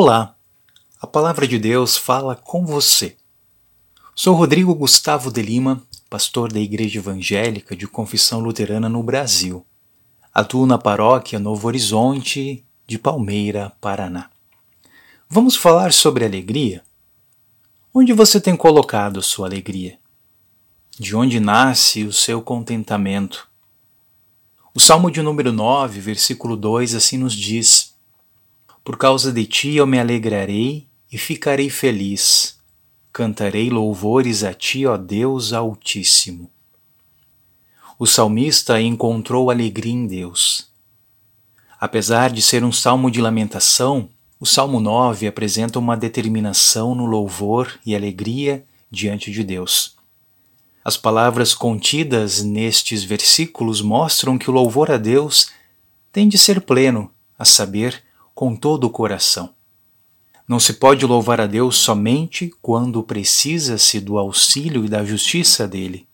Olá, a Palavra de Deus fala com você. Sou Rodrigo Gustavo de Lima, pastor da Igreja Evangélica de Confissão Luterana no Brasil. Atuo na paróquia Novo Horizonte de Palmeira, Paraná. Vamos falar sobre alegria? Onde você tem colocado sua alegria? De onde nasce o seu contentamento? O Salmo de número 9, versículo 2 assim nos diz: Por causa de ti eu me alegrarei e ficarei feliz. Cantarei louvores a ti, ó Deus Altíssimo. O salmista encontrou alegria em Deus. Apesar de ser um salmo de lamentação, o Salmo 9 apresenta uma determinação no louvor e alegria diante de Deus. As palavras contidas nestes versículos mostram que o louvor a Deus tem de ser pleno, a saber, com todo o coração. Não se pode louvar a Deus somente quando precisa-se do auxílio e da justiça dele.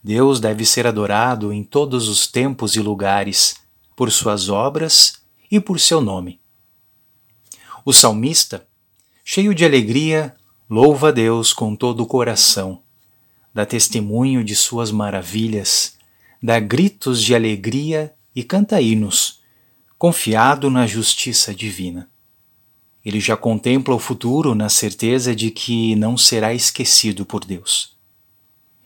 Deus deve ser adorado em todos os tempos e lugares, por suas obras e por seu nome. O salmista, cheio de alegria, louva a Deus com todo o coração dá testemunho de suas maravilhas, dá gritos de alegria e canta hinos, confiado na justiça divina. Ele já contempla o futuro na certeza de que não será esquecido por Deus.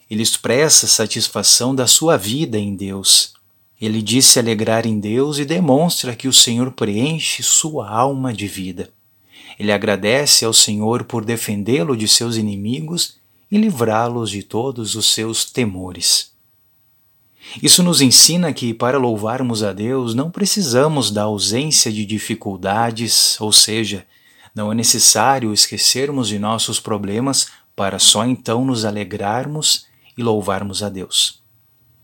Ele expressa satisfação da sua vida em Deus. Ele diz se alegrar em Deus e demonstra que o Senhor preenche sua alma de vida. Ele agradece ao Senhor por defendê-lo de seus inimigos e livrá-los de todos os seus temores. Isso nos ensina que, para louvarmos a Deus, não precisamos da ausência de dificuldades, ou seja, não é necessário esquecermos de nossos problemas para só então nos alegrarmos e louvarmos a Deus.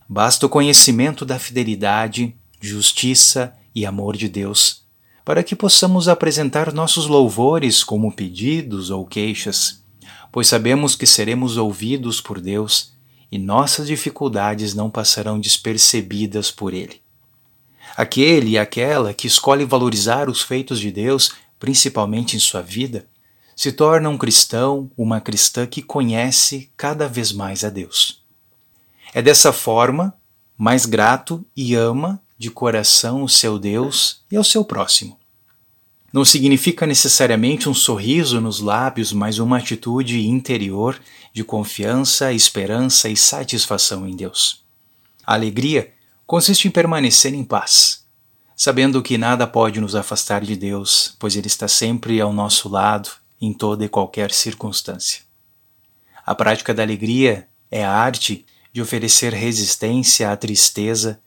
Basta o conhecimento da fidelidade, justiça e amor de Deus para que possamos apresentar nossos louvores como pedidos ou queixas pois sabemos que seremos ouvidos por Deus e nossas dificuldades não passarão despercebidas por Ele. Aquele e aquela que escolhe valorizar os feitos de Deus, principalmente em sua vida, se torna um cristão, uma cristã que conhece cada vez mais a Deus. É dessa forma mais grato e ama de coração o seu Deus e ao seu próximo. Não significa necessariamente um sorriso nos lábios, mas uma atitude interior de confiança, esperança e satisfação em Deus. A alegria consiste em permanecer em paz, sabendo que nada pode nos afastar de Deus, pois Ele está sempre ao nosso lado em toda e qualquer circunstância. A prática da alegria é a arte de oferecer resistência à tristeza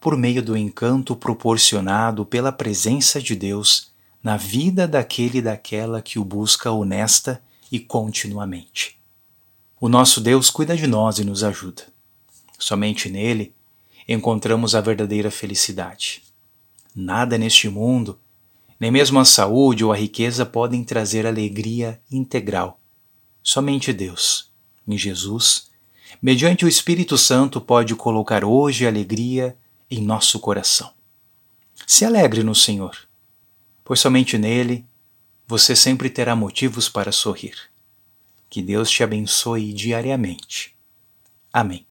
por meio do encanto proporcionado pela presença de Deus na vida daquele e daquela que o busca honesta e continuamente. O nosso Deus cuida de nós e nos ajuda. Somente nele encontramos a verdadeira felicidade. Nada neste mundo, nem mesmo a saúde ou a riqueza podem trazer alegria integral. Somente Deus, em Jesus, mediante o Espírito Santo, pode colocar hoje alegria em nosso coração. Se alegre no Senhor pois somente nele você sempre terá motivos para sorrir. Que Deus te abençoe diariamente. Amém.